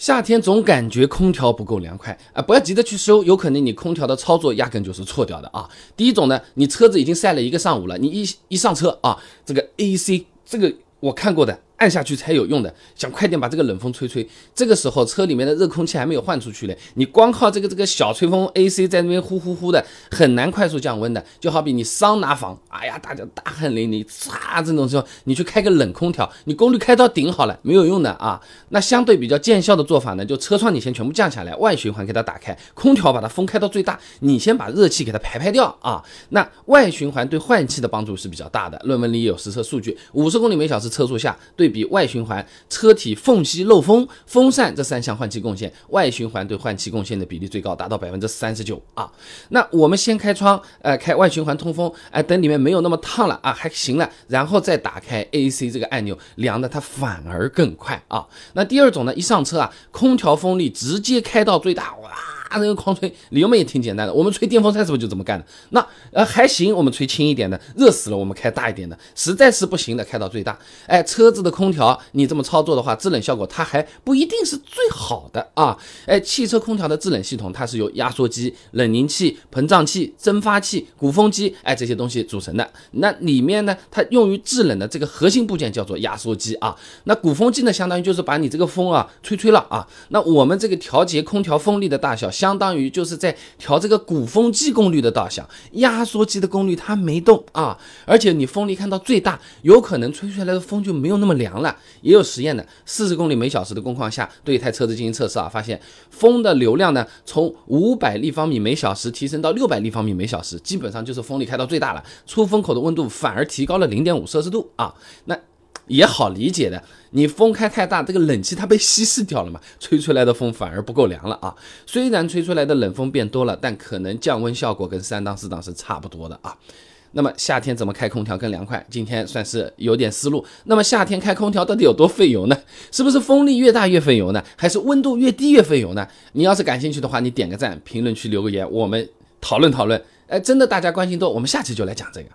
夏天总感觉空调不够凉快啊，不要急着去修，有可能你空调的操作压根就是错掉的啊。第一种呢，你车子已经晒了一个上午了，你一一上车啊，这个 AC 这个我看过的。按下去才有用的，想快点把这个冷风吹吹。这个时候车里面的热空气还没有换出去嘞，你光靠这个这个小吹风 AC 在那边呼呼呼的，很难快速降温的。就好比你桑拿房，哎呀，大家大汗淋漓，擦，这种时候你去开个冷空调，你功率开到顶好了，没有用的啊。那相对比较见效的做法呢，就车窗你先全部降下来，外循环给它打开，空调把它风开到最大，你先把热气给它排排掉啊。那外循环对换气的帮助是比较大的，论文里有实测数据，五十公里每小时车速下对。比外循环、车体缝隙漏风、风扇这三项换气贡献，外循环对换气贡献的比例最高，达到百分之三十九啊。那我们先开窗，呃，开外循环通风，哎，等里面没有那么烫了啊，还行了，然后再打开 AC 这个按钮，凉的它反而更快啊。那第二种呢，一上车啊，空调风力直接开到最大，哇！啊，那个狂吹，理由们也挺简单的。我们吹电风扇是不是就这么干的？那呃还行，我们吹轻一点的，热死了我们开大一点的，实在是不行的开到最大。哎，车子的空调你这么操作的话，制冷效果它还不一定是最好的啊。哎，汽车空调的制冷系统它是由压缩机、冷凝器、膨胀器、蒸发器、鼓风机哎这些东西组成的。那里面呢，它用于制冷的这个核心部件叫做压缩机啊。那鼓风机呢，相当于就是把你这个风啊吹吹了啊。那我们这个调节空调风力的大小。相当于就是在调这个鼓风机功率的大小，压缩机的功率它没动啊，而且你风力看到最大，有可能吹出来的风就没有那么凉了。也有实验的，四十公里每小时的工况下，对一台车子进行测试啊，发现风的流量呢，从五百立方米每小时提升到六百立方米每小时，基本上就是风力开到最大了，出风口的温度反而提高了零点五摄氏度啊，那。也好理解的，你风开太大，这个冷气它被稀释掉了嘛，吹出来的风反而不够凉了啊。虽然吹出来的冷风变多了，但可能降温效果跟三档四档是差不多的啊。那么夏天怎么开空调更凉快？今天算是有点思路。那么夏天开空调到底有多费油呢？是不是风力越大越费油呢？还是温度越低越费油呢？你要是感兴趣的话，你点个赞，评论区留个言，我们讨论讨论。哎，真的大家关心多，我们下期就来讲这个。